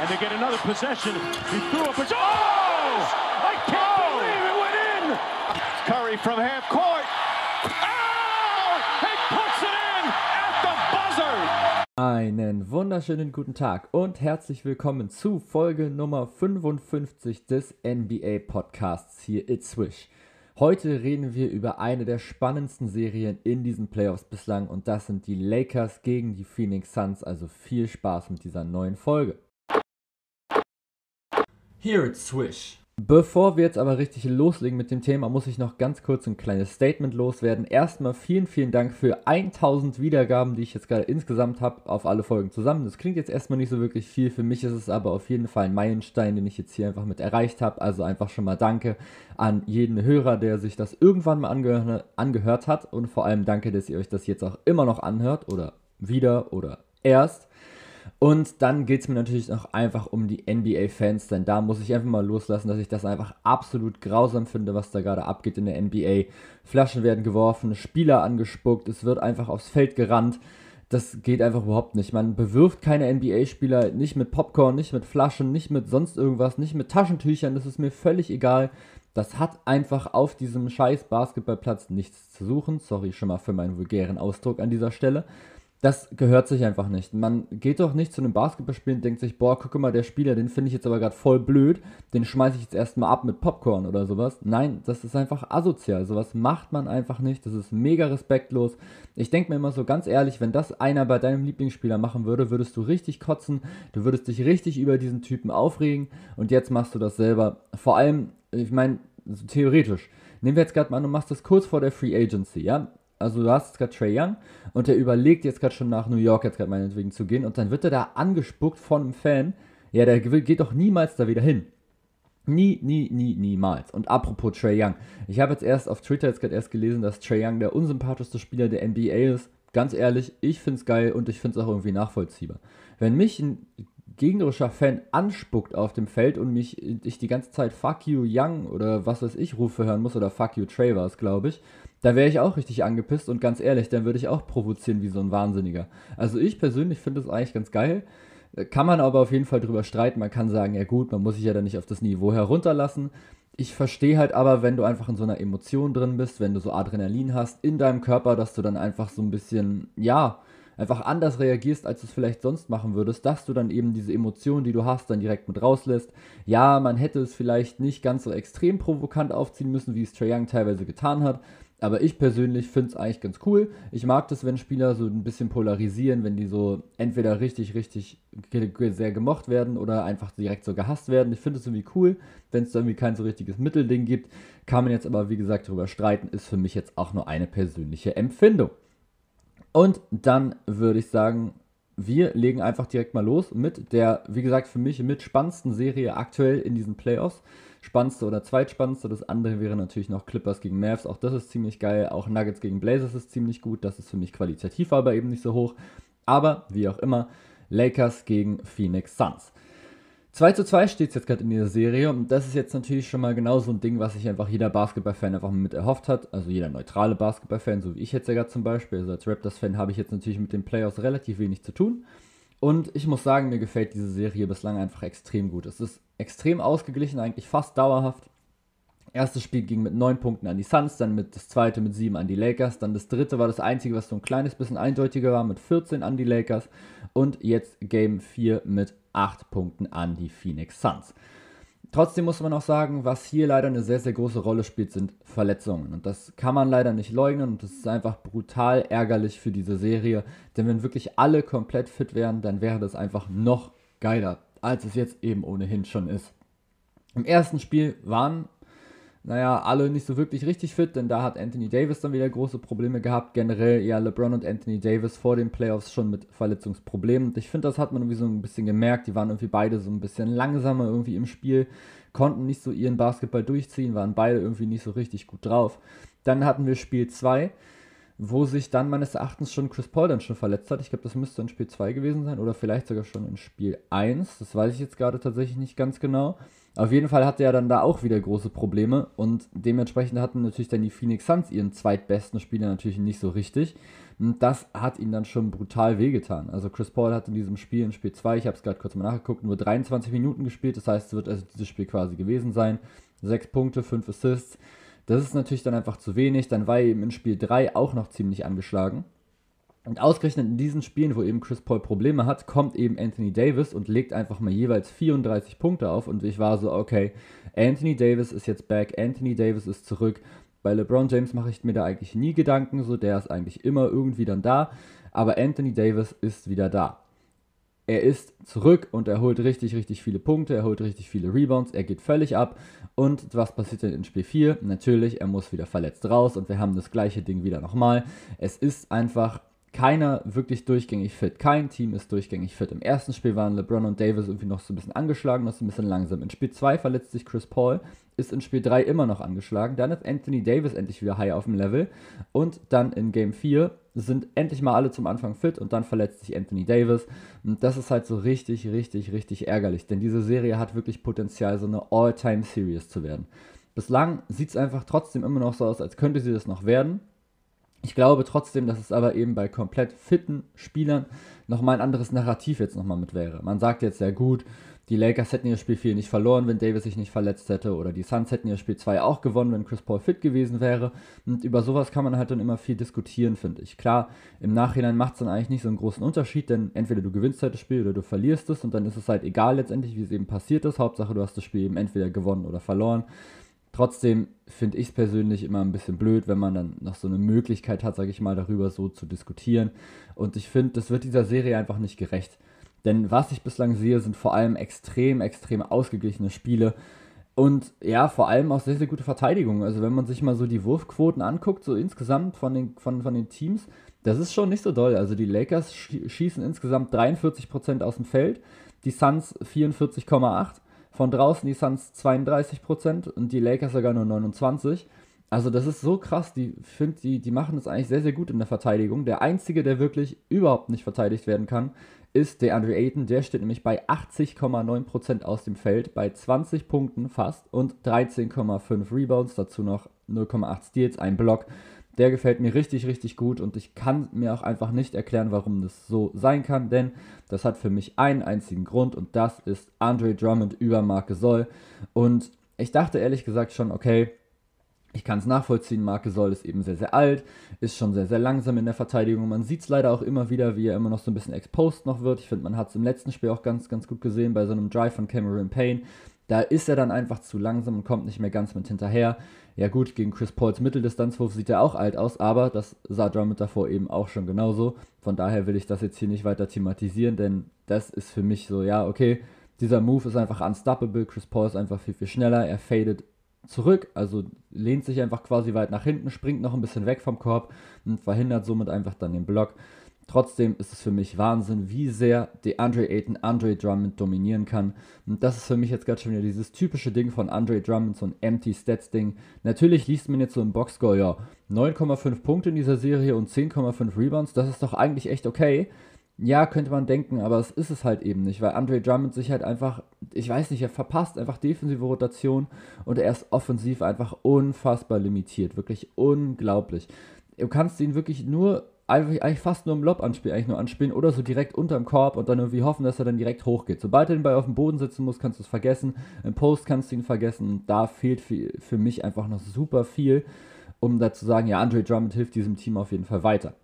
and they get another possession. He threw up a... Oh! I can't believe it went in! Curry from half court. Oh! He puts it in at the buzzer! Einen wunderschönen guten Tag und herzlich willkommen zu Folge Nummer 55 des NBA Podcasts hier It's Swish. Heute reden wir über eine der spannendsten Serien in diesen Playoffs bislang und das sind die Lakers gegen die Phoenix Suns. Also viel Spaß mit dieser neuen Folge. Here it's Swish. Bevor wir jetzt aber richtig loslegen mit dem Thema, muss ich noch ganz kurz ein kleines Statement loswerden. Erstmal vielen, vielen Dank für 1000 Wiedergaben, die ich jetzt gerade insgesamt habe, auf alle Folgen zusammen. Das klingt jetzt erstmal nicht so wirklich viel, für mich ist es aber auf jeden Fall ein Meilenstein, den ich jetzt hier einfach mit erreicht habe. Also einfach schon mal danke an jeden Hörer, der sich das irgendwann mal angehör angehört hat und vor allem danke, dass ihr euch das jetzt auch immer noch anhört oder wieder oder erst. Und dann geht es mir natürlich noch einfach um die NBA-Fans, denn da muss ich einfach mal loslassen, dass ich das einfach absolut grausam finde, was da gerade abgeht in der NBA. Flaschen werden geworfen, Spieler angespuckt, es wird einfach aufs Feld gerannt. Das geht einfach überhaupt nicht. Man bewirft keine NBA-Spieler nicht mit Popcorn, nicht mit Flaschen, nicht mit sonst irgendwas, nicht mit Taschentüchern. Das ist mir völlig egal. Das hat einfach auf diesem scheiß Basketballplatz nichts zu suchen. Sorry schon mal für meinen vulgären Ausdruck an dieser Stelle das gehört sich einfach nicht. Man geht doch nicht zu einem Basketballspiel und denkt sich, boah, guck mal, der Spieler, den finde ich jetzt aber gerade voll blöd, den schmeiße ich jetzt erstmal ab mit Popcorn oder sowas. Nein, das ist einfach asozial. Sowas macht man einfach nicht. Das ist mega respektlos. Ich denke mir immer so ganz ehrlich, wenn das einer bei deinem Lieblingsspieler machen würde, würdest du richtig kotzen, du würdest dich richtig über diesen Typen aufregen und jetzt machst du das selber. Vor allem, ich meine, so theoretisch. Nehmen wir jetzt gerade mal an, du machst das kurz vor der Free Agency, ja? Also du hast jetzt gerade Trey Young und der überlegt jetzt gerade schon nach New York jetzt gerade meinetwegen zu gehen und dann wird er da angespuckt von einem Fan. Ja, der geht doch niemals da wieder hin. Nie, nie, nie, niemals. Und apropos Trey Young. Ich habe jetzt erst auf Twitter jetzt gerade erst gelesen, dass Trey Young der unsympathischste Spieler der NBA ist. Ganz ehrlich, ich finde es geil und ich finde es auch irgendwie nachvollziehbar. Wenn mich ein gegnerischer Fan anspuckt auf dem Feld und mich ich die ganze Zeit Fuck you Young oder was weiß ich Rufe hören muss oder Fuck you Trey war es, glaube ich, da wäre ich auch richtig angepisst und ganz ehrlich, dann würde ich auch provozieren wie so ein Wahnsinniger. Also ich persönlich finde es eigentlich ganz geil. Kann man aber auf jeden Fall drüber streiten. Man kann sagen, ja gut, man muss sich ja dann nicht auf das Niveau herunterlassen. Ich verstehe halt aber, wenn du einfach in so einer Emotion drin bist, wenn du so Adrenalin hast in deinem Körper, dass du dann einfach so ein bisschen, ja, einfach anders reagierst, als du es vielleicht sonst machen würdest, dass du dann eben diese Emotionen, die du hast, dann direkt mit rauslässt. Ja, man hätte es vielleicht nicht ganz so extrem provokant aufziehen müssen, wie es Trae Young teilweise getan hat, aber ich persönlich finde es eigentlich ganz cool. Ich mag das, wenn Spieler so ein bisschen polarisieren, wenn die so entweder richtig, richtig sehr gemocht werden oder einfach direkt so gehasst werden. Ich finde es irgendwie cool, wenn es irgendwie kein so richtiges Mittelding gibt. Kann man jetzt aber, wie gesagt, darüber streiten, ist für mich jetzt auch nur eine persönliche Empfindung. Und dann würde ich sagen, wir legen einfach direkt mal los mit der, wie gesagt, für mich mit spannendsten Serie aktuell in diesen Playoffs spannendste oder zweitspannendste. Das andere wäre natürlich noch Clippers gegen Mavs. Auch das ist ziemlich geil. Auch Nuggets gegen Blazers ist ziemlich gut. Das ist für mich qualitativ aber eben nicht so hoch. Aber wie auch immer, Lakers gegen Phoenix Suns. 2 zu 2 steht es jetzt gerade in dieser Serie und das ist jetzt natürlich schon mal genau so ein Ding, was sich einfach jeder Basketball-Fan einfach mit erhofft hat. Also jeder neutrale Basketball-Fan, so wie ich jetzt ja gerade zum Beispiel. Also als Raptors-Fan habe ich jetzt natürlich mit den Playoffs relativ wenig zu tun. Und ich muss sagen, mir gefällt diese Serie bislang einfach extrem gut. Es ist extrem ausgeglichen, eigentlich fast dauerhaft. Erstes Spiel ging mit 9 Punkten an die Suns, dann mit das zweite mit 7 an die Lakers, dann das dritte war das einzige, was so ein kleines bisschen eindeutiger war, mit 14 an die Lakers und jetzt Game 4 mit 8 Punkten an die Phoenix Suns. Trotzdem muss man auch sagen, was hier leider eine sehr, sehr große Rolle spielt, sind Verletzungen. Und das kann man leider nicht leugnen und das ist einfach brutal ärgerlich für diese Serie. Denn wenn wirklich alle komplett fit wären, dann wäre das einfach noch geiler, als es jetzt eben ohnehin schon ist. Im ersten Spiel waren naja, alle nicht so wirklich richtig fit, denn da hat Anthony Davis dann wieder große Probleme gehabt. Generell ja LeBron und Anthony Davis vor den Playoffs schon mit Verletzungsproblemen. Und ich finde, das hat man irgendwie so ein bisschen gemerkt. Die waren irgendwie beide so ein bisschen langsamer irgendwie im Spiel, konnten nicht so ihren Basketball durchziehen, waren beide irgendwie nicht so richtig gut drauf. Dann hatten wir Spiel 2 wo sich dann meines Erachtens schon Chris Paul dann schon verletzt hat. Ich glaube, das müsste in Spiel 2 gewesen sein oder vielleicht sogar schon in Spiel 1. Das weiß ich jetzt gerade tatsächlich nicht ganz genau. Auf jeden Fall hatte er dann da auch wieder große Probleme und dementsprechend hatten natürlich dann die Phoenix Suns ihren zweitbesten Spieler natürlich nicht so richtig. Und das hat ihn dann schon brutal wehgetan. Also Chris Paul hat in diesem Spiel, in Spiel 2, ich habe es gerade kurz mal nachgeguckt, nur 23 Minuten gespielt. Das heißt, es wird also dieses Spiel quasi gewesen sein. Sechs Punkte, fünf Assists. Das ist natürlich dann einfach zu wenig. Dann war er eben in Spiel 3 auch noch ziemlich angeschlagen. Und ausgerechnet in diesen Spielen, wo eben Chris Paul Probleme hat, kommt eben Anthony Davis und legt einfach mal jeweils 34 Punkte auf. Und ich war so, okay, Anthony Davis ist jetzt back, Anthony Davis ist zurück. Bei LeBron James mache ich mir da eigentlich nie Gedanken, so der ist eigentlich immer irgendwie dann da. Aber Anthony Davis ist wieder da. Er ist zurück und er holt richtig, richtig viele Punkte, er holt richtig viele Rebounds, er geht völlig ab. Und was passiert denn in Spiel 4? Natürlich, er muss wieder verletzt raus und wir haben das gleiche Ding wieder nochmal. Es ist einfach keiner wirklich durchgängig fit. Kein Team ist durchgängig fit. Im ersten Spiel waren LeBron und Davis irgendwie noch so ein bisschen angeschlagen, noch so ein bisschen langsam. In Spiel 2 verletzt sich Chris Paul, ist in Spiel 3 immer noch angeschlagen. Dann ist Anthony Davis endlich wieder high auf dem Level. Und dann in Game 4 sind endlich mal alle zum Anfang fit und dann verletzt sich Anthony Davis. Und das ist halt so richtig, richtig, richtig ärgerlich. Denn diese Serie hat wirklich Potenzial, so eine All-Time-Series zu werden. Bislang sieht es einfach trotzdem immer noch so aus, als könnte sie das noch werden. Ich glaube trotzdem, dass es aber eben bei komplett fitten Spielern nochmal ein anderes Narrativ jetzt nochmal mit wäre. Man sagt jetzt sehr gut, die Lakers hätten ihr Spiel 4 nicht verloren, wenn Davis sich nicht verletzt hätte, oder die Suns hätten ihr Spiel 2 auch gewonnen, wenn Chris Paul fit gewesen wäre. Und über sowas kann man halt dann immer viel diskutieren, finde ich. Klar, im Nachhinein macht es dann eigentlich nicht so einen großen Unterschied, denn entweder du gewinnst halt das Spiel oder du verlierst es und dann ist es halt egal letztendlich, wie es eben passiert ist. Hauptsache, du hast das Spiel eben entweder gewonnen oder verloren. Trotzdem finde ich es persönlich immer ein bisschen blöd, wenn man dann noch so eine Möglichkeit hat, sage ich mal, darüber so zu diskutieren. Und ich finde, das wird dieser Serie einfach nicht gerecht. Denn was ich bislang sehe, sind vor allem extrem, extrem ausgeglichene Spiele. Und ja, vor allem auch sehr, sehr gute Verteidigung. Also wenn man sich mal so die Wurfquoten anguckt, so insgesamt von den, von, von den Teams, das ist schon nicht so doll. Also die Lakers schießen insgesamt 43% aus dem Feld, die Suns 44,8%. Von draußen die Suns 32% und die Lakers sogar nur 29%. Also das ist so krass, die, find, die, die machen das eigentlich sehr, sehr gut in der Verteidigung. Der Einzige, der wirklich überhaupt nicht verteidigt werden kann, ist der Andre Ayton. Der steht nämlich bei 80,9% aus dem Feld, bei 20 Punkten fast und 13,5 Rebounds, dazu noch 0,8 Steals, ein Block. Der gefällt mir richtig, richtig gut und ich kann mir auch einfach nicht erklären, warum das so sein kann, denn das hat für mich einen einzigen Grund und das ist Andre Drummond über Marke Soll. Und ich dachte ehrlich gesagt schon, okay, ich kann es nachvollziehen, Marke Soll ist eben sehr, sehr alt, ist schon sehr, sehr langsam in der Verteidigung. Man sieht es leider auch immer wieder, wie er immer noch so ein bisschen exposed noch wird. Ich finde, man hat es im letzten Spiel auch ganz, ganz gut gesehen bei so einem Drive von Cameron Payne. Da ist er dann einfach zu langsam und kommt nicht mehr ganz mit hinterher. Ja gut, gegen Chris Pauls Mitteldistanzwurf sieht er auch alt aus, aber das sah Drummond davor eben auch schon genauso. Von daher will ich das jetzt hier nicht weiter thematisieren, denn das ist für mich so, ja, okay, dieser Move ist einfach unstoppable. Chris Paul ist einfach viel, viel schneller. Er fadet zurück, also lehnt sich einfach quasi weit nach hinten, springt noch ein bisschen weg vom Korb und verhindert somit einfach dann den Block. Trotzdem ist es für mich Wahnsinn, wie sehr die Andre Ayton Andre Drummond dominieren kann. Und das ist für mich jetzt gerade schon wieder dieses typische Ding von Andre Drummond, so ein Empty Stats Ding. Natürlich liest man jetzt so im Boxscore, ja, 9,5 Punkte in dieser Serie und 10,5 Rebounds, das ist doch eigentlich echt okay. Ja, könnte man denken, aber es ist es halt eben nicht, weil Andre Drummond sich halt einfach, ich weiß nicht, er verpasst einfach defensive Rotation und er ist offensiv einfach unfassbar limitiert, wirklich unglaublich. Du kannst ihn wirklich nur eigentlich fast nur im Lob anspielen, eigentlich nur anspielen oder so direkt unterm Korb und dann irgendwie hoffen, dass er dann direkt hochgeht. Sobald er den Ball auf dem Boden sitzen muss, kannst du es vergessen. Im Post kannst du ihn vergessen. Da fehlt für, für mich einfach noch super viel, um da zu sagen, ja, Andre Drummond hilft diesem Team auf jeden Fall weiter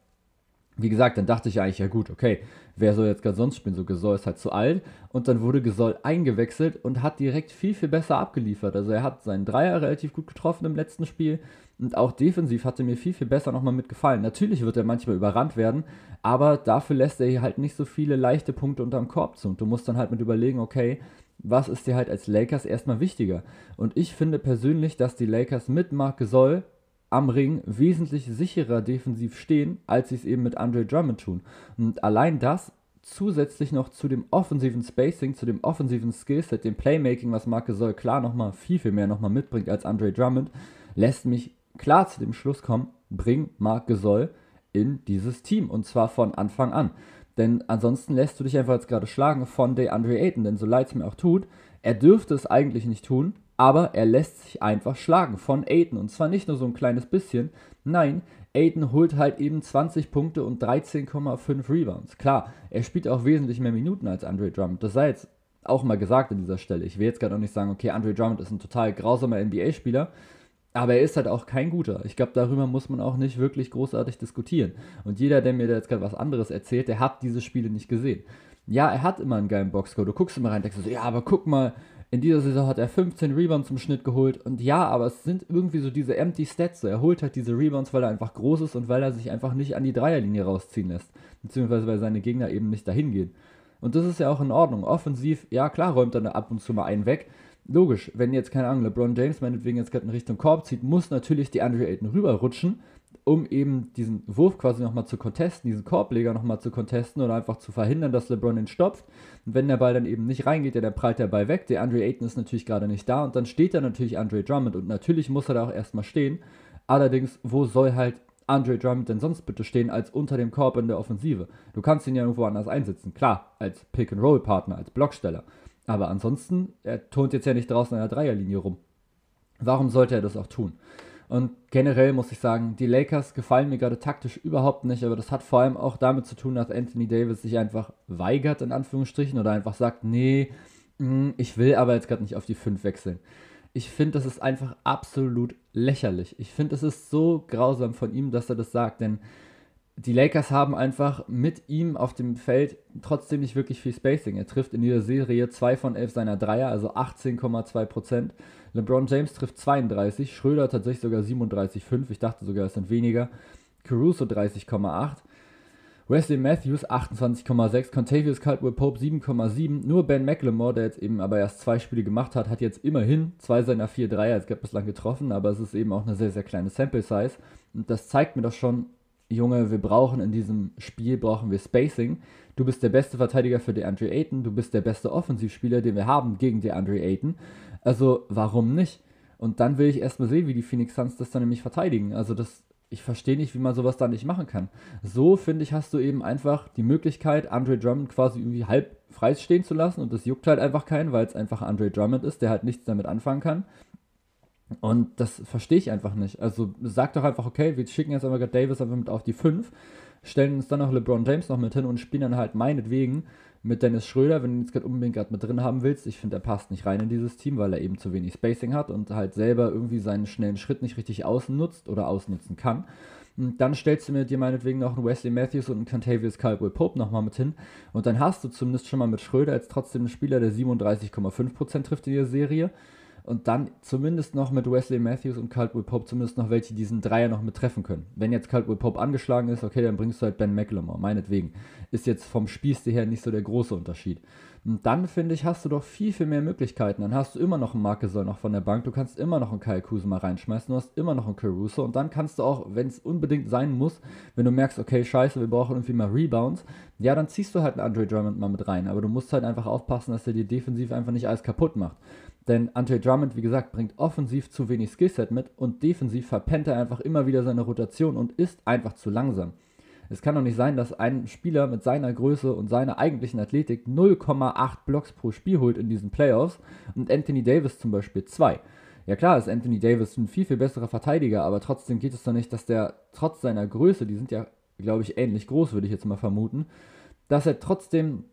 wie gesagt, dann dachte ich eigentlich, ja gut, okay, wer soll jetzt ganz sonst spielen? So Gesoll ist halt zu alt. Und dann wurde Gesoll eingewechselt und hat direkt viel, viel besser abgeliefert. Also er hat seinen Dreier relativ gut getroffen im letzten Spiel. Und auch defensiv hatte mir viel, viel besser nochmal mitgefallen. Natürlich wird er manchmal überrannt werden, aber dafür lässt er hier halt nicht so viele leichte Punkte unterm Korb zu. Und du musst dann halt mit überlegen, okay, was ist dir halt als Lakers erstmal wichtiger? Und ich finde persönlich, dass die Lakers mit Marc Gesoll am Ring wesentlich sicherer defensiv stehen, als sie es eben mit Andre Drummond tun. Und allein das zusätzlich noch zu dem offensiven Spacing, zu dem offensiven Skillset, dem Playmaking, was Marc Gasol klar nochmal viel, viel mehr nochmal mitbringt als Andre Drummond, lässt mich klar zu dem Schluss kommen, bring Marc Gasol in dieses Team und zwar von Anfang an. Denn ansonsten lässt du dich einfach jetzt gerade schlagen von DeAndre Ayton, denn so leid es mir auch tut, er dürfte es eigentlich nicht tun, aber er lässt sich einfach schlagen von Ayton und zwar nicht nur so ein kleines bisschen, nein, Ayton holt halt eben 20 Punkte und 13,5 Rebounds. Klar, er spielt auch wesentlich mehr Minuten als Andre Drummond. Das sei jetzt auch mal gesagt an dieser Stelle. Ich will jetzt gerade auch nicht sagen, okay, Andre Drummond ist ein total grausamer NBA-Spieler, aber er ist halt auch kein guter. Ich glaube, darüber muss man auch nicht wirklich großartig diskutieren. Und jeder, der mir da jetzt gerade was anderes erzählt, der hat diese Spiele nicht gesehen. Ja, er hat immer einen geilen Boxscore. Du guckst immer rein und denkst so, ja, aber guck mal, in dieser Saison hat er 15 Rebounds zum Schnitt geholt. Und ja, aber es sind irgendwie so diese empty Stats. Er holt halt diese Rebounds, weil er einfach groß ist und weil er sich einfach nicht an die Dreierlinie rausziehen lässt. Beziehungsweise weil seine Gegner eben nicht dahin gehen. Und das ist ja auch in Ordnung. Offensiv, ja klar, räumt er ab und zu mal einen weg. Logisch, wenn jetzt, keine Ahnung, LeBron James meinetwegen jetzt gerade in Richtung Korb zieht, muss natürlich die Andre Ayton rüberrutschen um eben diesen Wurf quasi nochmal zu contesten, diesen Korbleger nochmal zu contesten oder einfach zu verhindern, dass LeBron ihn stopft. Und wenn der Ball dann eben nicht reingeht, ja, dann prallt der Ball weg. Der Andre Ayton ist natürlich gerade nicht da und dann steht da natürlich Andre Drummond und natürlich muss er da auch erstmal stehen. Allerdings, wo soll halt Andre Drummond denn sonst bitte stehen als unter dem Korb in der Offensive? Du kannst ihn ja irgendwo anders einsetzen, klar, als Pick-and-Roll-Partner, als Blocksteller. Aber ansonsten, er turnt jetzt ja nicht draußen an der Dreierlinie rum. Warum sollte er das auch tun? Und generell muss ich sagen, die Lakers gefallen mir gerade taktisch überhaupt nicht, aber das hat vor allem auch damit zu tun, dass Anthony Davis sich einfach weigert, in Anführungsstrichen, oder einfach sagt, nee, mm, ich will aber jetzt gerade nicht auf die 5 wechseln. Ich finde, das ist einfach absolut lächerlich. Ich finde, es ist so grausam von ihm, dass er das sagt, denn die Lakers haben einfach mit ihm auf dem Feld trotzdem nicht wirklich viel Spacing. Er trifft in dieser Serie 2 von 11 seiner Dreier, also 18,2%. LeBron James trifft 32, Schröder tatsächlich sogar 37,5. Ich dachte sogar, es sind weniger. Caruso 30,8. Wesley Matthews 28,6, Contavious Caldwell Pope 7,7. Nur Ben McLemore, der jetzt eben aber erst zwei Spiele gemacht hat, hat jetzt immerhin zwei seiner vier Dreier jetzt bislang getroffen, aber es ist eben auch eine sehr, sehr kleine Sample Size. Und das zeigt mir doch schon, Junge, wir brauchen in diesem Spiel, brauchen wir Spacing. Du bist der beste Verteidiger für DeAndre Ayton, du bist der beste Offensivspieler, den wir haben gegen DeAndre Ayton. Also warum nicht? Und dann will ich erstmal sehen, wie die Phoenix Suns das dann nämlich verteidigen. Also das, ich verstehe nicht, wie man sowas da nicht machen kann. So, finde ich, hast du eben einfach die Möglichkeit, Andre Drummond quasi irgendwie halb frei stehen zu lassen und das juckt halt einfach keinen, weil es einfach Andre Drummond ist, der halt nichts damit anfangen kann. Und das verstehe ich einfach nicht. Also sag doch einfach, okay, wir schicken jetzt aber Davis einfach mit auf die 5, stellen uns dann noch LeBron James noch mit hin und spielen dann halt meinetwegen mit Dennis Schröder, wenn du jetzt gerade unbedingt gerade mit drin haben willst. Ich finde, er passt nicht rein in dieses Team, weil er eben zu wenig Spacing hat und halt selber irgendwie seinen schnellen Schritt nicht richtig ausnutzt oder ausnutzen kann. Und dann stellst du mir dir meinetwegen noch einen Wesley Matthews und einen Cantavius Caldwell Pope nochmal mit hin. Und dann hast du zumindest schon mal mit Schröder jetzt trotzdem einen Spieler, der 37,5% trifft in der Serie und dann zumindest noch mit Wesley Matthews und Caldwell Pope zumindest noch welche, die diesen Dreier noch mit treffen können. Wenn jetzt Caldwell Pope angeschlagen ist, okay, dann bringst du halt Ben McLemore, meinetwegen. Ist jetzt vom Spielstil her nicht so der große Unterschied. Und dann, finde ich, hast du doch viel, viel mehr Möglichkeiten. Dann hast du immer noch einen Markesol noch von der Bank, du kannst immer noch einen Kyle Kuzma reinschmeißen, du hast immer noch einen Caruso und dann kannst du auch, wenn es unbedingt sein muss, wenn du merkst, okay, scheiße, wir brauchen irgendwie mal Rebounds, ja, dann ziehst du halt einen Andre Drummond mal mit rein. Aber du musst halt einfach aufpassen, dass er dir defensiv einfach nicht alles kaputt macht. Denn Andre Drummond, wie gesagt, bringt offensiv zu wenig Skillset mit und defensiv verpennt er einfach immer wieder seine Rotation und ist einfach zu langsam. Es kann doch nicht sein, dass ein Spieler mit seiner Größe und seiner eigentlichen Athletik 0,8 Blocks pro Spiel holt in diesen Playoffs und Anthony Davis zum Beispiel 2. Ja klar ist Anthony Davis ein viel, viel besserer Verteidiger, aber trotzdem geht es doch nicht, dass der trotz seiner Größe, die sind ja, glaube ich, ähnlich groß, würde ich jetzt mal vermuten, dass er trotzdem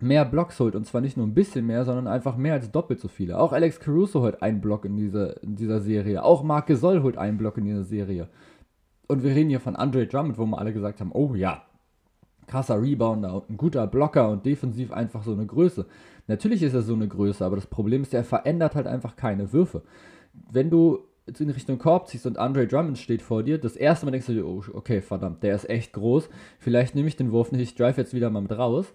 mehr Blocks holt. Und zwar nicht nur ein bisschen mehr, sondern einfach mehr als doppelt so viele. Auch Alex Caruso holt einen Block in dieser, in dieser Serie. Auch Marc Gasol holt einen Block in dieser Serie. Und wir reden hier von Andre Drummond, wo wir alle gesagt haben, oh ja, krasser Rebounder und ein guter Blocker und defensiv einfach so eine Größe. Natürlich ist er so eine Größe, aber das Problem ist, er verändert halt einfach keine Würfe. Wenn du in Richtung Korb ziehst und Andre Drummond steht vor dir, das erste Mal denkst du dir, oh, okay, verdammt, der ist echt groß. Vielleicht nehme ich den Wurf nicht, ich drive jetzt wieder mal mit raus.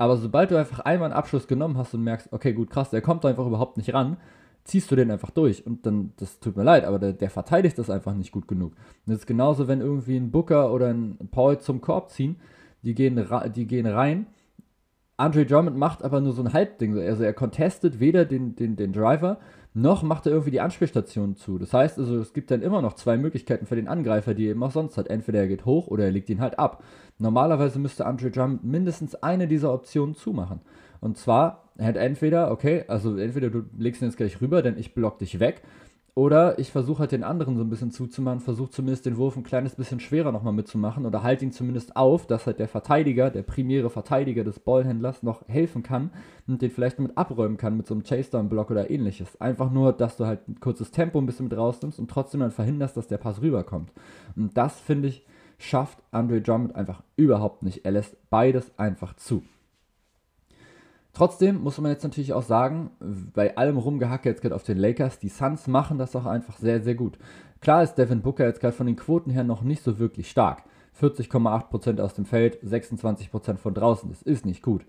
Aber sobald du einfach einmal einen Abschluss genommen hast und merkst, okay, gut, krass, der kommt einfach überhaupt nicht ran, ziehst du den einfach durch. Und dann, das tut mir leid, aber der, der verteidigt das einfach nicht gut genug. Und das ist genauso, wenn irgendwie ein Booker oder ein Paul zum Korb ziehen, die gehen, die gehen rein. Andre Drummond macht aber nur so ein Halbding. Also er contestet weder den, den, den Driver, noch macht er irgendwie die Anspielstation zu. Das heißt also, es gibt dann immer noch zwei Möglichkeiten für den Angreifer, die er eben auch sonst hat. Entweder er geht hoch oder er legt ihn halt ab. Normalerweise müsste Andre Drummond mindestens eine dieser Optionen zumachen. Und zwar, er hat entweder, okay, also entweder du legst ihn jetzt gleich rüber, denn ich block dich weg, oder ich versuche halt den anderen so ein bisschen zuzumachen, versuche zumindest den Wurf ein kleines bisschen schwerer nochmal mitzumachen oder halte ihn zumindest auf, dass halt der Verteidiger, der primäre Verteidiger des Ballhändlers noch helfen kann und den vielleicht mit abräumen kann mit so einem Chase-Down-Block oder ähnliches. Einfach nur, dass du halt ein kurzes Tempo ein bisschen mit rausnimmst und trotzdem dann verhinderst, dass der Pass rüberkommt. Und das, finde ich, schafft Andre Drummond einfach überhaupt nicht. Er lässt beides einfach zu. Trotzdem muss man jetzt natürlich auch sagen, bei allem Rumgehacke jetzt gerade auf den Lakers, die Suns machen das auch einfach sehr, sehr gut. Klar ist Devin Booker jetzt gerade von den Quoten her noch nicht so wirklich stark. 40,8% aus dem Feld, 26% von draußen, das ist nicht gut.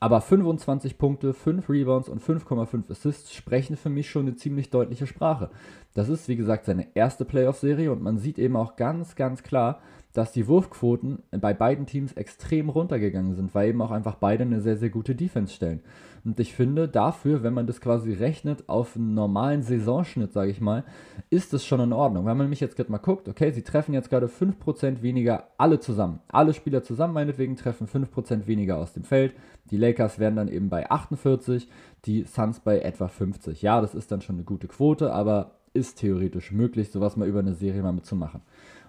Aber 25 Punkte, 5 Rebounds und 5,5 Assists sprechen für mich schon eine ziemlich deutliche Sprache. Das ist, wie gesagt, seine erste Playoff-Serie und man sieht eben auch ganz, ganz klar, dass die Wurfquoten bei beiden Teams extrem runtergegangen sind, weil eben auch einfach beide eine sehr, sehr gute Defense stellen. Und ich finde, dafür, wenn man das quasi rechnet auf einen normalen Saisonschnitt, sage ich mal, ist das schon in Ordnung. Wenn man mich jetzt gerade mal guckt, okay, sie treffen jetzt gerade 5% weniger alle zusammen. Alle Spieler zusammen meinetwegen treffen 5% weniger aus dem Feld. Die Lakers wären dann eben bei 48, die Suns bei etwa 50. Ja, das ist dann schon eine gute Quote, aber ist theoretisch möglich, sowas mal über eine Serie mal mitzumachen.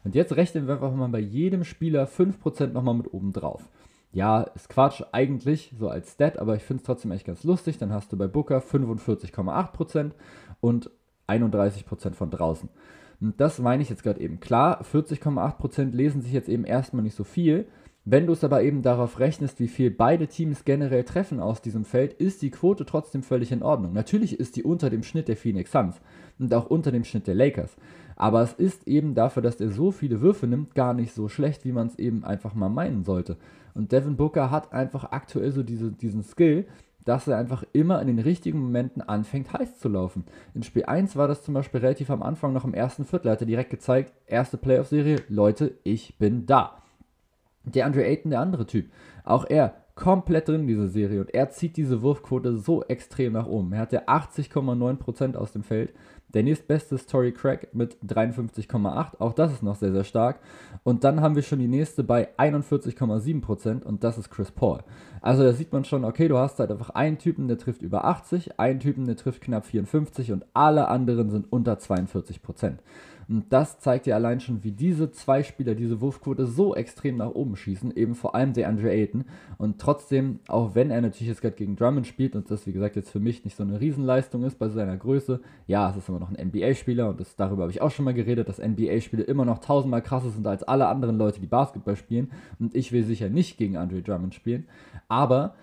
Und jetzt rechnen wir einfach mal bei jedem Spieler 5% nochmal mit oben drauf. Ja, ist Quatsch eigentlich, so als Stat, aber ich finde es trotzdem echt ganz lustig. Dann hast du bei Booker 45,8% und 31% von draußen. Und das meine ich jetzt gerade eben. Klar, 40,8% lesen sich jetzt eben erstmal nicht so viel. Wenn du es aber eben darauf rechnest, wie viel beide Teams generell treffen aus diesem Feld, ist die Quote trotzdem völlig in Ordnung. Natürlich ist die unter dem Schnitt der Phoenix Suns und auch unter dem Schnitt der Lakers. Aber es ist eben dafür, dass er so viele Würfe nimmt, gar nicht so schlecht, wie man es eben einfach mal meinen sollte. Und Devin Booker hat einfach aktuell so diese, diesen Skill, dass er einfach immer in den richtigen Momenten anfängt, heiß zu laufen. In Spiel 1 war das zum Beispiel relativ am Anfang noch im ersten Viertel. hat er direkt gezeigt, erste Playoff-Serie, Leute, ich bin da. Der Andre Ayton, der andere Typ, auch er komplett drin, diese Serie. Und er zieht diese Wurfquote so extrem nach oben. Er hat ja 80,9% aus dem Feld. Der nächstbeste ist Tory Craig mit 53,8. Auch das ist noch sehr, sehr stark. Und dann haben wir schon die nächste bei 41,7% und das ist Chris Paul. Also da sieht man schon, okay, du hast halt einfach einen Typen, der trifft über 80, einen Typen, der trifft knapp 54 und alle anderen sind unter 42%. Und das zeigt ja allein schon, wie diese zwei Spieler diese Wurfquote so extrem nach oben schießen, eben vor allem der Andre Ayton. Und trotzdem, auch wenn er natürlich jetzt gerade gegen Drummond spielt und das, wie gesagt, jetzt für mich nicht so eine Riesenleistung ist bei seiner Größe, ja, es ist immer noch ein NBA-Spieler und das, darüber habe ich auch schon mal geredet, dass NBA-Spiele immer noch tausendmal krasser sind als alle anderen Leute, die Basketball spielen. Und ich will sicher nicht gegen Andre Drummond spielen. Aber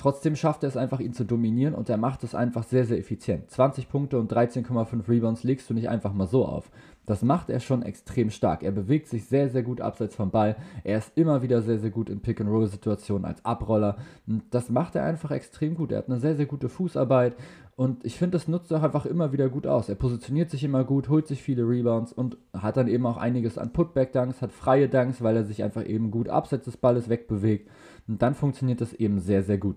Trotzdem schafft er es einfach, ihn zu dominieren und er macht es einfach sehr, sehr effizient. 20 Punkte und 13,5 Rebounds legst du nicht einfach mal so auf. Das macht er schon extrem stark. Er bewegt sich sehr, sehr gut abseits vom Ball. Er ist immer wieder sehr, sehr gut in Pick-and-Roll-Situationen als Abroller. Und das macht er einfach extrem gut. Er hat eine sehr, sehr gute Fußarbeit und ich finde, das nutzt er einfach immer wieder gut aus. Er positioniert sich immer gut, holt sich viele Rebounds und hat dann eben auch einiges an Putback-Dunks, hat freie Dunks, weil er sich einfach eben gut abseits des Balles wegbewegt. Und dann funktioniert das eben sehr, sehr gut.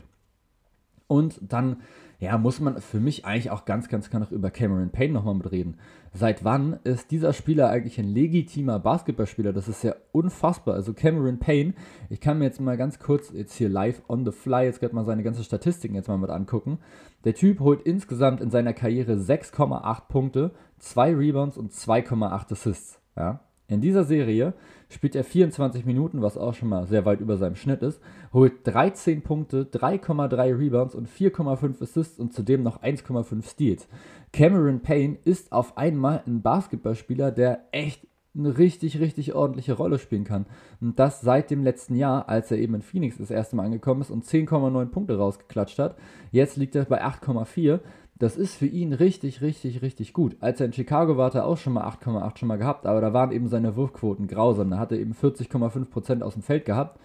Und dann ja, muss man für mich eigentlich auch ganz, ganz klar noch über Cameron Payne nochmal mitreden. Seit wann ist dieser Spieler eigentlich ein legitimer Basketballspieler? Das ist ja unfassbar. Also Cameron Payne, ich kann mir jetzt mal ganz kurz jetzt hier live on the fly jetzt gerade mal seine ganzen Statistiken jetzt mal mit angucken. Der Typ holt insgesamt in seiner Karriere 6,8 Punkte, 2 Rebounds und 2,8 Assists. Ja, in dieser Serie spielt er 24 Minuten, was auch schon mal sehr weit über seinem Schnitt ist, holt 13 Punkte, 3,3 Rebounds und 4,5 Assists und zudem noch 1,5 Steals. Cameron Payne ist auf einmal ein Basketballspieler, der echt eine richtig, richtig ordentliche Rolle spielen kann. Und das seit dem letzten Jahr, als er eben in Phoenix das erste Mal angekommen ist und 10,9 Punkte rausgeklatscht hat. Jetzt liegt er bei 8,4 das ist für ihn richtig, richtig, richtig gut. Als er in Chicago war, hat er auch schon mal 8,8 schon mal gehabt, aber da waren eben seine Wurfquoten grausam. Da hat er eben 40,5% aus dem Feld gehabt.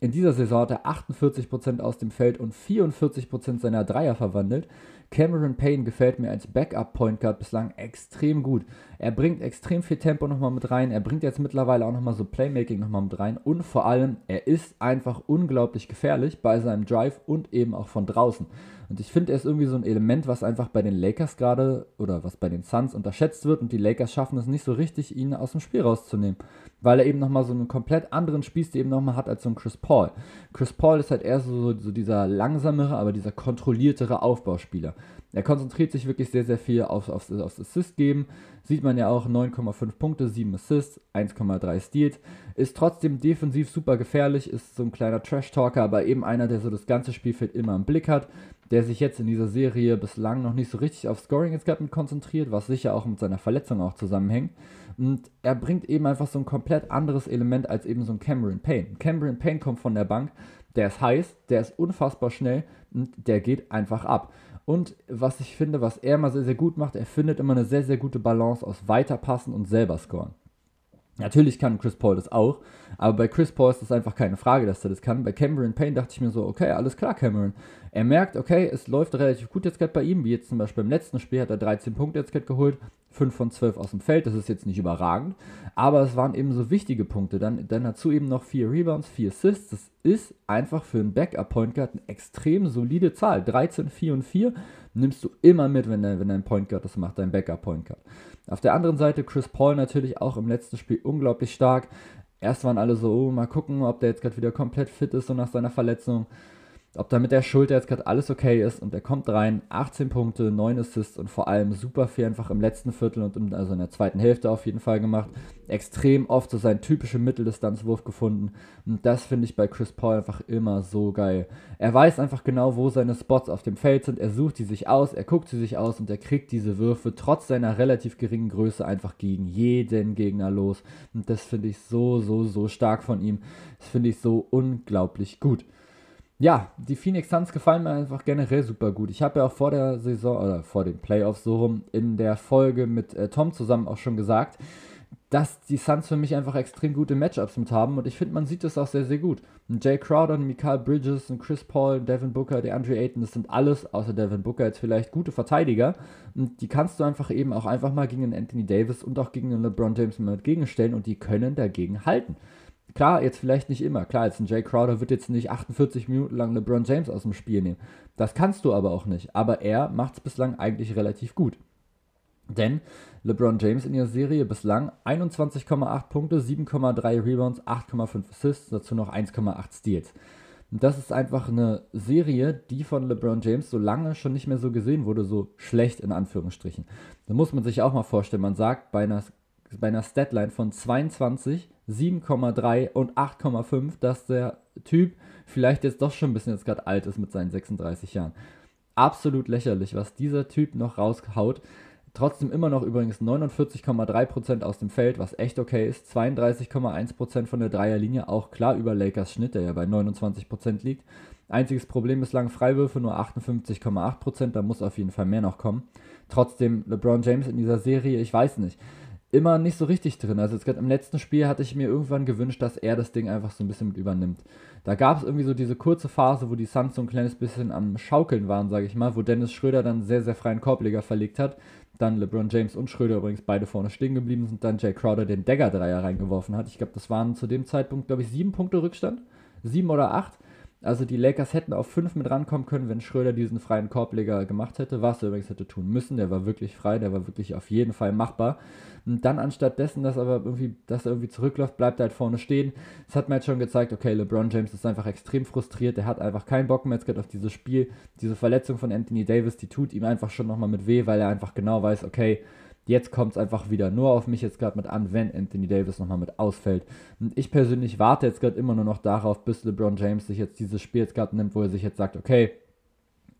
In dieser Saison hat er 48% aus dem Feld und 44% seiner Dreier verwandelt. Cameron Payne gefällt mir als Backup-Point Guard bislang extrem gut. Er bringt extrem viel Tempo nochmal mit rein. Er bringt jetzt mittlerweile auch nochmal so Playmaking nochmal mit rein. Und vor allem, er ist einfach unglaublich gefährlich bei seinem Drive und eben auch von draußen. Und ich finde, er ist irgendwie so ein Element, was einfach bei den Lakers gerade oder was bei den Suns unterschätzt wird. Und die Lakers schaffen es nicht so richtig, ihn aus dem Spiel rauszunehmen weil er eben nochmal so einen komplett anderen Spieß eben nochmal hat als so ein Chris Paul. Chris Paul ist halt eher so, so dieser langsamere, aber dieser kontrolliertere Aufbauspieler. Er konzentriert sich wirklich sehr, sehr viel auf, auf, aufs Assist geben. Sieht man ja auch 9,5 Punkte, 7 Assists, 1,3 Steals. Ist trotzdem defensiv super gefährlich, ist so ein kleiner Trash-Talker, aber eben einer, der so das ganze Spielfeld immer im Blick hat. Der sich jetzt in dieser Serie bislang noch nicht so richtig auf Scoring gerade konzentriert, was sicher auch mit seiner Verletzung auch zusammenhängt. Und er bringt eben einfach so ein komplett anderes Element als eben so ein Cameron Payne. Cameron Payne kommt von der Bank, der ist heiß, der ist unfassbar schnell und der geht einfach ab. Und was ich finde, was er immer sehr, sehr gut macht, er findet immer eine sehr, sehr gute Balance aus Weiterpassen und selber scoren. Natürlich kann Chris Paul das auch, aber bei Chris Paul ist das einfach keine Frage, dass er das kann. Bei Cameron Payne dachte ich mir so, okay, alles klar, Cameron. Er merkt, okay, es läuft relativ gut jetzt gerade bei ihm, wie jetzt zum Beispiel im letzten Spiel hat er 13 Punkte jetzt gerade geholt, 5 von 12 aus dem Feld, das ist jetzt nicht überragend, aber es waren eben so wichtige Punkte. Dann, dann dazu eben noch 4 Rebounds, 4 Assists, das ist einfach für einen Backup-Point Guard eine extrem solide Zahl. 13, 4 und 4 nimmst du immer mit, wenn dein, wenn dein Point Guard das macht, dein Backup-Point Guard. Auf der anderen Seite Chris Paul natürlich auch im letzten Spiel unglaublich stark. Erst waren alle so, oh, mal gucken, ob der jetzt gerade wieder komplett fit ist so nach seiner Verletzung ob da mit der Schulter jetzt gerade alles okay ist und er kommt rein, 18 Punkte, 9 Assists und vor allem super viel einfach im letzten Viertel und im, also in der zweiten Hälfte auf jeden Fall gemacht. Extrem oft so seinen typischen Mitteldistanzwurf gefunden und das finde ich bei Chris Paul einfach immer so geil. Er weiß einfach genau, wo seine Spots auf dem Feld sind, er sucht die sich aus, er guckt sie sich aus und er kriegt diese Würfe trotz seiner relativ geringen Größe einfach gegen jeden Gegner los und das finde ich so, so, so stark von ihm. Das finde ich so unglaublich gut ja, die Phoenix Suns gefallen mir einfach generell super gut. Ich habe ja auch vor der Saison oder vor den Playoffs so rum in der Folge mit äh, Tom zusammen auch schon gesagt, dass die Suns für mich einfach extrem gute Matchups mit haben und ich finde, man sieht das auch sehr, sehr gut. Und Jay Crowder, Mikael Bridges, und Chris Paul, Devin Booker, der Andre Ayton, das sind alles, außer Devin Booker jetzt vielleicht gute Verteidiger und die kannst du einfach eben auch einfach mal gegen einen Anthony Davis und auch gegen einen LeBron James mal entgegenstellen und die können dagegen halten. Klar, jetzt vielleicht nicht immer. Klar, jetzt ein Jay Crowder wird jetzt nicht 48 Minuten lang LeBron James aus dem Spiel nehmen. Das kannst du aber auch nicht. Aber er macht es bislang eigentlich relativ gut. Denn LeBron James in der Serie bislang 21,8 Punkte, 7,3 Rebounds, 8,5 Assists, dazu noch 1,8 Steals. Und das ist einfach eine Serie, die von LeBron James so lange schon nicht mehr so gesehen wurde, so schlecht in Anführungsstrichen. Da muss man sich auch mal vorstellen, man sagt bei einer, bei einer Statline von 22 7,3 und 8,5, dass der Typ vielleicht jetzt doch schon ein bisschen jetzt gerade alt ist mit seinen 36 Jahren. Absolut lächerlich, was dieser Typ noch raushaut. Trotzdem immer noch übrigens 49,3% aus dem Feld, was echt okay ist. 32,1% von der Dreierlinie, auch klar über Lakers Schnitt, der ja bei 29% liegt. Einziges Problem bislang Freiwürfe nur 58,8%, da muss auf jeden Fall mehr noch kommen. Trotzdem LeBron James in dieser Serie, ich weiß nicht immer nicht so richtig drin. Also jetzt gerade im letzten Spiel hatte ich mir irgendwann gewünscht, dass er das Ding einfach so ein bisschen mit übernimmt. Da gab es irgendwie so diese kurze Phase, wo die Suns so ein kleines bisschen am Schaukeln waren, sage ich mal, wo Dennis Schröder dann sehr, sehr freien Korbleger verlegt hat. Dann LeBron James und Schröder übrigens beide vorne stehen geblieben sind. Dann Jay Crowder den Dagger-Dreier reingeworfen hat. Ich glaube, das waren zu dem Zeitpunkt, glaube ich, sieben Punkte Rückstand. Sieben oder acht. Also die Lakers hätten auf 5 mit rankommen können, wenn Schröder diesen freien Korbleger gemacht hätte, was er übrigens hätte tun müssen. Der war wirklich frei, der war wirklich auf jeden Fall machbar. Und dann anstatt dessen, dass, aber irgendwie, dass er irgendwie zurückläuft, bleibt er halt vorne stehen. Das hat mir jetzt schon gezeigt, okay, LeBron James ist einfach extrem frustriert. Der hat einfach keinen Bock mehr jetzt auf dieses Spiel. Diese Verletzung von Anthony Davis, die tut ihm einfach schon nochmal mit weh, weil er einfach genau weiß, okay, Jetzt kommt es einfach wieder nur auf mich jetzt gerade mit an, wenn Anthony Davis nochmal mit ausfällt. Und ich persönlich warte jetzt gerade immer nur noch darauf, bis LeBron James sich jetzt dieses Spiel jetzt gerade nimmt, wo er sich jetzt sagt, okay,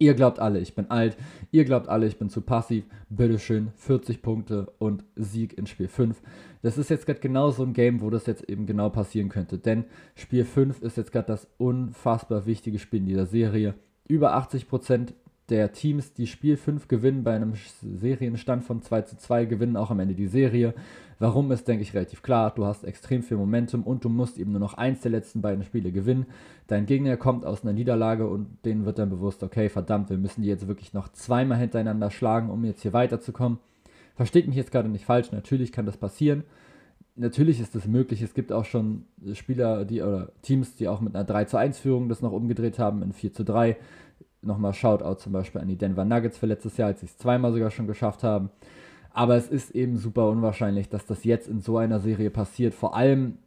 ihr glaubt alle, ich bin alt, ihr glaubt alle, ich bin zu passiv, bitteschön, 40 Punkte und Sieg in Spiel 5. Das ist jetzt gerade genau so ein Game, wo das jetzt eben genau passieren könnte, denn Spiel 5 ist jetzt gerade das unfassbar wichtige Spiel in dieser Serie. Über 80% der Teams, die Spiel 5 gewinnen, bei einem Serienstand von 2 zu 2 gewinnen auch am Ende die Serie. Warum ist, denke ich, relativ klar. Du hast extrem viel Momentum und du musst eben nur noch eins der letzten beiden Spiele gewinnen. Dein Gegner kommt aus einer Niederlage und denen wird dann bewusst, okay, verdammt, wir müssen die jetzt wirklich noch zweimal hintereinander schlagen, um jetzt hier weiterzukommen. Versteht mich jetzt gerade nicht falsch, natürlich kann das passieren. Natürlich ist es möglich. Es gibt auch schon Spieler, die oder Teams, die auch mit einer 3 zu 1 Führung das noch umgedreht haben in 4 zu 3 nochmal Shoutout zum Beispiel an die Denver Nuggets für letztes Jahr, als sie es zweimal sogar schon geschafft haben. Aber es ist eben super unwahrscheinlich, dass das jetzt in so einer Serie passiert. Vor allem,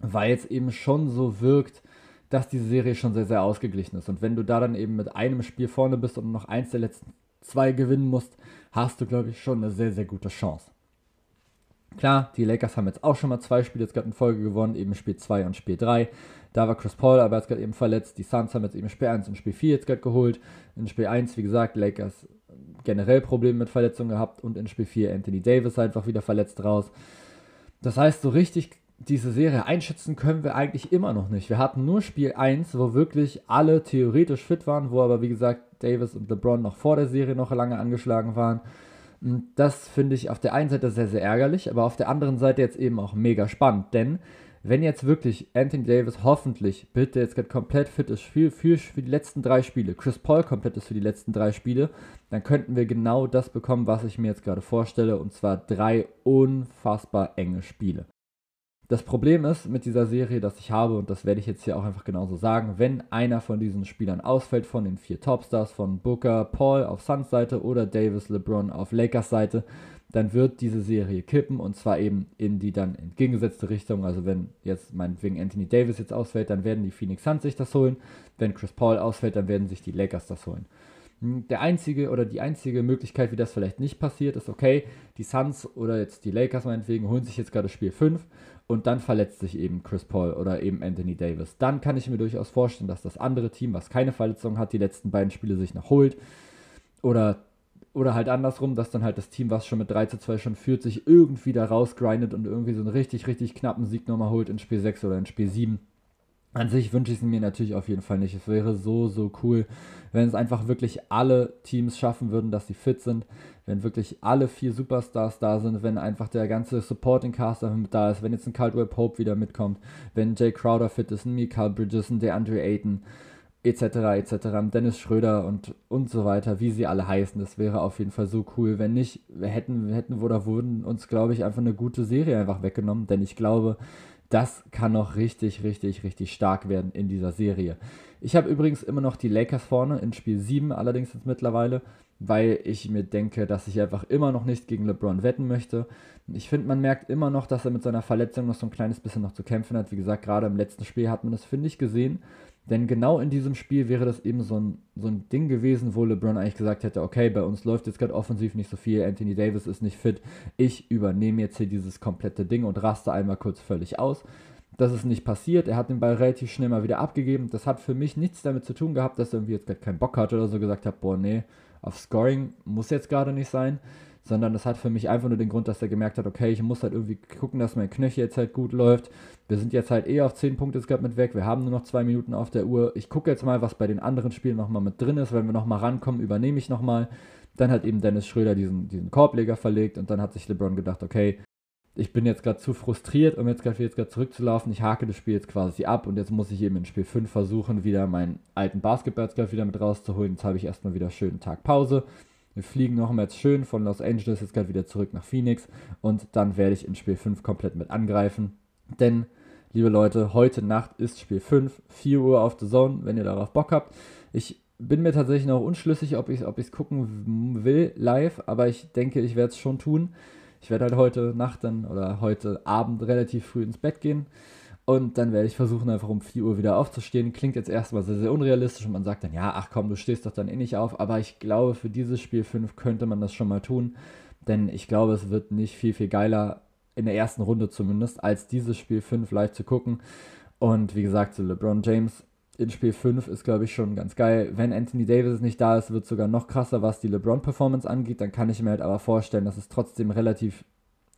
weil es eben schon so wirkt, dass diese Serie schon sehr, sehr ausgeglichen ist. Und wenn du da dann eben mit einem Spiel vorne bist und noch eins der letzten zwei gewinnen musst, hast du, glaube ich, schon eine sehr, sehr gute Chance. Klar, die Lakers haben jetzt auch schon mal zwei Spiele jetzt gerade in Folge gewonnen, eben Spiel 2 und Spiel 3. Da war Chris Paul aber jetzt gerade eben verletzt. Die Suns haben jetzt eben Spiel 1 und Spiel 4 jetzt gerade geholt. In Spiel 1, wie gesagt, Lakers generell Probleme mit Verletzungen gehabt und in Spiel 4 Anthony Davis einfach wieder verletzt raus. Das heißt, so richtig diese Serie einschätzen können wir eigentlich immer noch nicht. Wir hatten nur Spiel 1, wo wirklich alle theoretisch fit waren, wo aber wie gesagt Davis und LeBron noch vor der Serie noch lange angeschlagen waren. Und das finde ich auf der einen Seite sehr, sehr ärgerlich, aber auf der anderen Seite jetzt eben auch mega spannend, denn wenn jetzt wirklich Anthony Davis hoffentlich bitte jetzt komplett fit ist für, für, für die letzten drei Spiele, Chris Paul komplett ist für die letzten drei Spiele, dann könnten wir genau das bekommen, was ich mir jetzt gerade vorstelle, und zwar drei unfassbar enge Spiele. Das Problem ist mit dieser Serie, dass ich habe, und das werde ich jetzt hier auch einfach genauso sagen, wenn einer von diesen Spielern ausfällt, von den vier Topstars, von Booker, Paul auf Suns Seite oder Davis, LeBron auf Lakers Seite, dann wird diese Serie kippen und zwar eben in die dann entgegengesetzte Richtung. Also wenn jetzt meinetwegen Anthony Davis jetzt ausfällt, dann werden die Phoenix Suns sich das holen. Wenn Chris Paul ausfällt, dann werden sich die Lakers das holen. Hm, der einzige oder die einzige Möglichkeit, wie das vielleicht nicht passiert, ist okay, die Suns oder jetzt die Lakers meinetwegen holen sich jetzt gerade Spiel 5 und dann verletzt sich eben Chris Paul oder eben Anthony Davis. Dann kann ich mir durchaus vorstellen, dass das andere Team, was keine Verletzung hat, die letzten beiden Spiele sich noch holt. Oder oder halt andersrum, dass dann halt das Team, was schon mit 3 zu 2 schon führt, sich irgendwie da rausgrindet und irgendwie so einen richtig, richtig knappen Sieg nochmal holt in Spiel 6 oder in Spiel 7. An sich wünsche ich es mir natürlich auf jeden Fall nicht. Es wäre so, so cool, wenn es einfach wirklich alle Teams schaffen würden, dass sie fit sind. Wenn wirklich alle vier Superstars da sind, wenn einfach der ganze Supporting Cast mit da ist, wenn jetzt ein Caldwell Pope wieder mitkommt, wenn Jay Crowder fit ist, ein Mikael Bridges, ein DeAndre Ayton, etc. etc. Dennis Schröder und und so weiter, wie sie alle heißen. Das wäre auf jeden Fall so cool. Wenn nicht, wir hätten, wir hätten oder wurden uns, glaube ich, einfach eine gute Serie einfach weggenommen, denn ich glaube, das kann noch richtig, richtig, richtig stark werden in dieser Serie. Ich habe übrigens immer noch die Lakers vorne in Spiel 7, allerdings jetzt mittlerweile, weil ich mir denke, dass ich einfach immer noch nicht gegen LeBron wetten möchte. Ich finde, man merkt immer noch, dass er mit seiner Verletzung noch so ein kleines bisschen noch zu kämpfen hat. Wie gesagt, gerade im letzten Spiel hat man das, finde ich, gesehen. Denn genau in diesem Spiel wäre das eben so ein, so ein Ding gewesen, wo LeBron eigentlich gesagt hätte, okay, bei uns läuft jetzt gerade offensiv nicht so viel, Anthony Davis ist nicht fit, ich übernehme jetzt hier dieses komplette Ding und raste einmal kurz völlig aus. Das ist nicht passiert, er hat den Ball relativ schnell mal wieder abgegeben. Das hat für mich nichts damit zu tun gehabt, dass er irgendwie jetzt gerade keinen Bock hatte oder so gesagt hat, boah, nee, auf Scoring muss jetzt gerade nicht sein sondern das hat für mich einfach nur den Grund, dass er gemerkt hat, okay, ich muss halt irgendwie gucken, dass mein Knöchel jetzt halt gut läuft. Wir sind jetzt halt eh auf 10 Punkte gerade mit weg, wir haben nur noch 2 Minuten auf der Uhr. Ich gucke jetzt mal, was bei den anderen Spielen nochmal mit drin ist. Wenn wir nochmal rankommen, übernehme ich nochmal. Dann hat eben Dennis Schröder diesen, diesen Korbleger verlegt und dann hat sich LeBron gedacht, okay, ich bin jetzt gerade zu frustriert, um jetzt gerade jetzt zurückzulaufen. Ich hake das Spiel jetzt quasi ab und jetzt muss ich eben in Spiel 5 versuchen, wieder meinen alten Basketball wieder mit rauszuholen. Jetzt habe ich erstmal wieder schönen Tag Pause. Wir fliegen nochmal jetzt schön von Los Angeles jetzt gerade wieder zurück nach Phoenix und dann werde ich in Spiel 5 komplett mit angreifen. Denn, liebe Leute, heute Nacht ist Spiel 5, 4 Uhr auf The Zone, wenn ihr darauf Bock habt. Ich bin mir tatsächlich noch unschlüssig, ob ich es gucken will live, aber ich denke, ich werde es schon tun. Ich werde halt heute Nacht dann oder heute Abend relativ früh ins Bett gehen. Und dann werde ich versuchen, einfach um 4 Uhr wieder aufzustehen. Klingt jetzt erstmal sehr, sehr unrealistisch und man sagt dann, ja, ach komm, du stehst doch dann eh nicht auf. Aber ich glaube, für dieses Spiel 5 könnte man das schon mal tun. Denn ich glaube, es wird nicht viel, viel geiler, in der ersten Runde zumindest, als dieses Spiel 5 live zu gucken. Und wie gesagt, so LeBron James in Spiel 5 ist, glaube ich, schon ganz geil. Wenn Anthony Davis nicht da ist, wird es sogar noch krasser, was die LeBron-Performance angeht. Dann kann ich mir halt aber vorstellen, dass es trotzdem relativ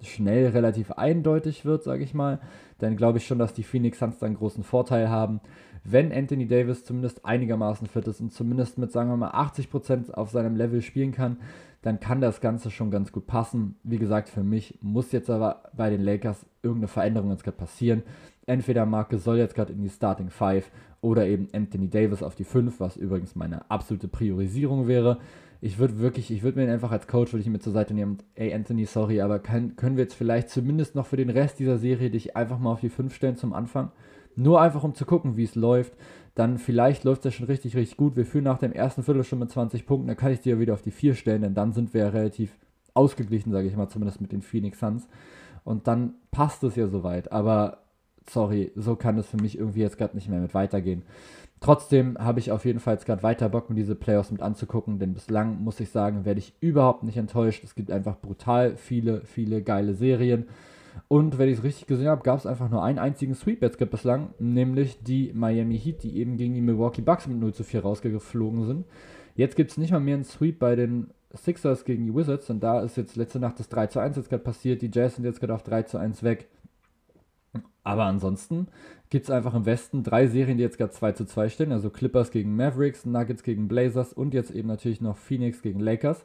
schnell relativ eindeutig wird, sage ich mal, dann glaube ich schon, dass die Phoenix Suns da einen großen Vorteil haben. Wenn Anthony Davis zumindest einigermaßen fit ist und zumindest mit, sagen wir mal, 80% auf seinem Level spielen kann, dann kann das Ganze schon ganz gut passen. Wie gesagt, für mich muss jetzt aber bei den Lakers irgendeine Veränderung jetzt gerade passieren. Entweder Marke soll jetzt gerade in die Starting 5 oder eben Anthony Davis auf die 5, was übrigens meine absolute Priorisierung wäre. Ich würde wirklich, ich würde mir einfach als Coach, würde ich mir zur Seite nehmen, ey Anthony, sorry, aber kann, können wir jetzt vielleicht zumindest noch für den Rest dieser Serie dich einfach mal auf die 5 stellen zum Anfang? Nur einfach um zu gucken, wie es läuft. Dann vielleicht läuft es ja schon richtig, richtig gut. Wir führen nach dem ersten Viertel schon mit 20 Punkten. Dann kann ich dir ja wieder auf die 4 stellen, denn dann sind wir ja relativ ausgeglichen, sage ich mal, zumindest mit den Phoenix Suns. Und dann passt es ja soweit. Aber sorry, so kann es für mich irgendwie jetzt gerade nicht mehr mit weitergehen. Trotzdem habe ich auf jeden Fall jetzt gerade weiter Bock, mir diese Playoffs mit anzugucken, denn bislang muss ich sagen, werde ich überhaupt nicht enttäuscht. Es gibt einfach brutal viele, viele geile Serien. Und wenn ich es richtig gesehen habe, gab es einfach nur einen einzigen Sweep jetzt bislang, nämlich die Miami Heat, die eben gegen die Milwaukee Bucks mit 0 zu 4 rausgeflogen sind. Jetzt gibt es nicht mal mehr einen Sweep bei den Sixers gegen die Wizards und da ist jetzt letzte Nacht das 3 zu 1 jetzt gerade passiert. Die Jazz sind jetzt gerade auf 3 zu 1 weg. Aber ansonsten gibt es einfach im Westen drei Serien, die jetzt gerade 2 zu 2 stehen. Also Clippers gegen Mavericks, Nuggets gegen Blazers und jetzt eben natürlich noch Phoenix gegen Lakers.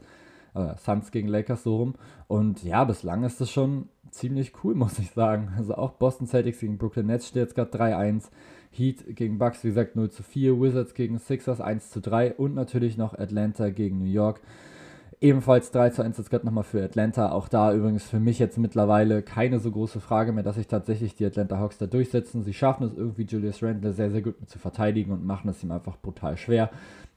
Äh, Suns gegen Lakers so rum. Und ja, bislang ist das schon ziemlich cool, muss ich sagen. Also auch Boston Celtics gegen Brooklyn Nets steht jetzt gerade 3-1. Heat gegen Bucks, wie gesagt, 0 zu 4. Wizards gegen Sixers 1 zu 3. Und natürlich noch Atlanta gegen New York. Ebenfalls 3 zu 1 jetzt gerade nochmal für Atlanta. Auch da übrigens für mich jetzt mittlerweile keine so große Frage mehr, dass sich tatsächlich die Atlanta Hawks da durchsetzen. Sie schaffen es irgendwie, Julius Randle sehr, sehr gut mit zu verteidigen und machen es ihm einfach brutal schwer.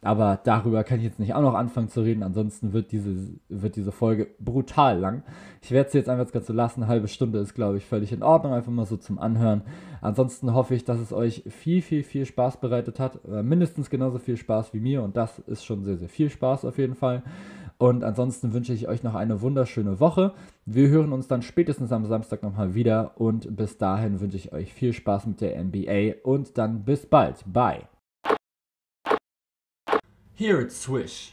Aber darüber kann ich jetzt nicht auch noch anfangen zu reden. Ansonsten wird diese, wird diese Folge brutal lang. Ich werde sie jetzt einfach ganz so lassen. Eine halbe Stunde ist, glaube ich, völlig in Ordnung. Einfach mal so zum Anhören. Ansonsten hoffe ich, dass es euch viel, viel, viel Spaß bereitet hat. Mindestens genauso viel Spaß wie mir. Und das ist schon sehr, sehr viel Spaß auf jeden Fall. Und ansonsten wünsche ich euch noch eine wunderschöne Woche. Wir hören uns dann spätestens am Samstag nochmal wieder. Und bis dahin wünsche ich euch viel Spaß mit der NBA. Und dann bis bald. Bye. Here at Swish,